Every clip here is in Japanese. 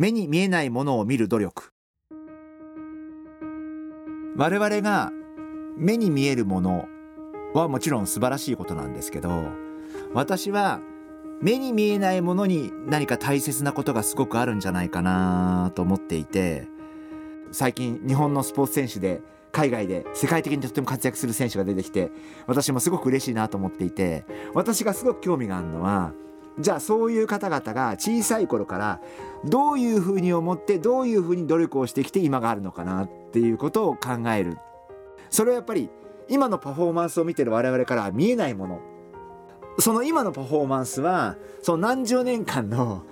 目に見えないものを見る努力。我々が目に見えるものはもちろん素晴らしいことなんですけど私は目に見えないものに何か大切なことがすごくあるんじゃないかなと思っていて最近日本のスポーツ選手で海外で世界的にとっても活躍する選手が出てきて私もすごく嬉しいなと思っていて私がすごく興味があるのはじゃあそういう方々が小さい頃からどういうふうに思ってどういうふうに努力をしてきて今があるのかなっていうことを考える。それはやっぱり今のパフォーマンスを見てる我々からは見えないもの。その今のパフォーマンスはその何十年間の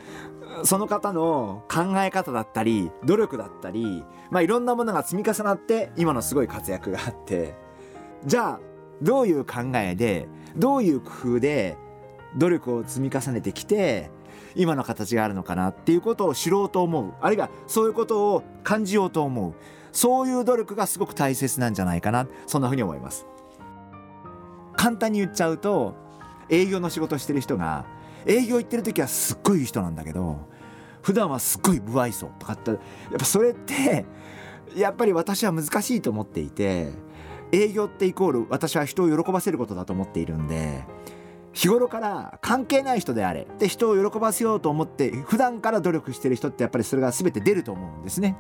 その方の考え方だったり努力だったり、まあ、いろんなものが積み重なって今のすごい活躍があって。じゃあどういう考えでどういう工夫で努力を積み重ねてきて今の形があるのかなっていうことを知ろうと思う。あるいはそういうことを感じようと思う。そういう努力がすごく大切なんじゃないかな。そんなふうに思います。簡単に言っちゃうと営業の仕事してる人が営業行ってる時はすっごいいい人なんだけど普段はすっごい不愛想とかってやっぱそれってやっぱり私は難しいと思っていて営業ってイコール私は人を喜ばせることだと思っているんで日頃から関係ない人であれで人を喜ばせようと思って普段から努力してる人ってやっぱりそれが全て出ると思うんですね。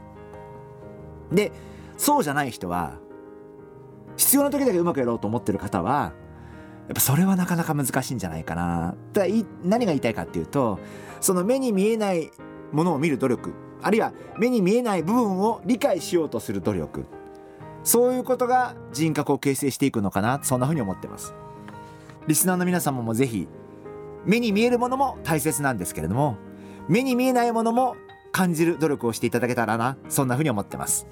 でそうじゃない人は必要な時だけうまくやろうと思ってる方はやっぱそれはなかなか難しいんじゃないかな。だ何が言いたいかっていうとその目に見えないものを見る努力あるいは目に見えない部分を理解しようとする努力そういうことが人格を形成していくのかなそんなふうに思ってます。リスナーの皆様もぜひ目に見えるものも大切なんですけれども目に見えないものも感じる努力をしていただけたらなそんなふうに思ってます。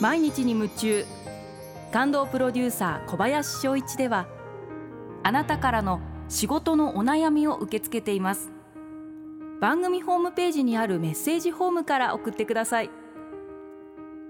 毎日に夢中感動プロデューサー小林翔一ではあなたからの仕事のお悩みを受け付けています。番組ホームページにあるメッセージフォームから送ってください。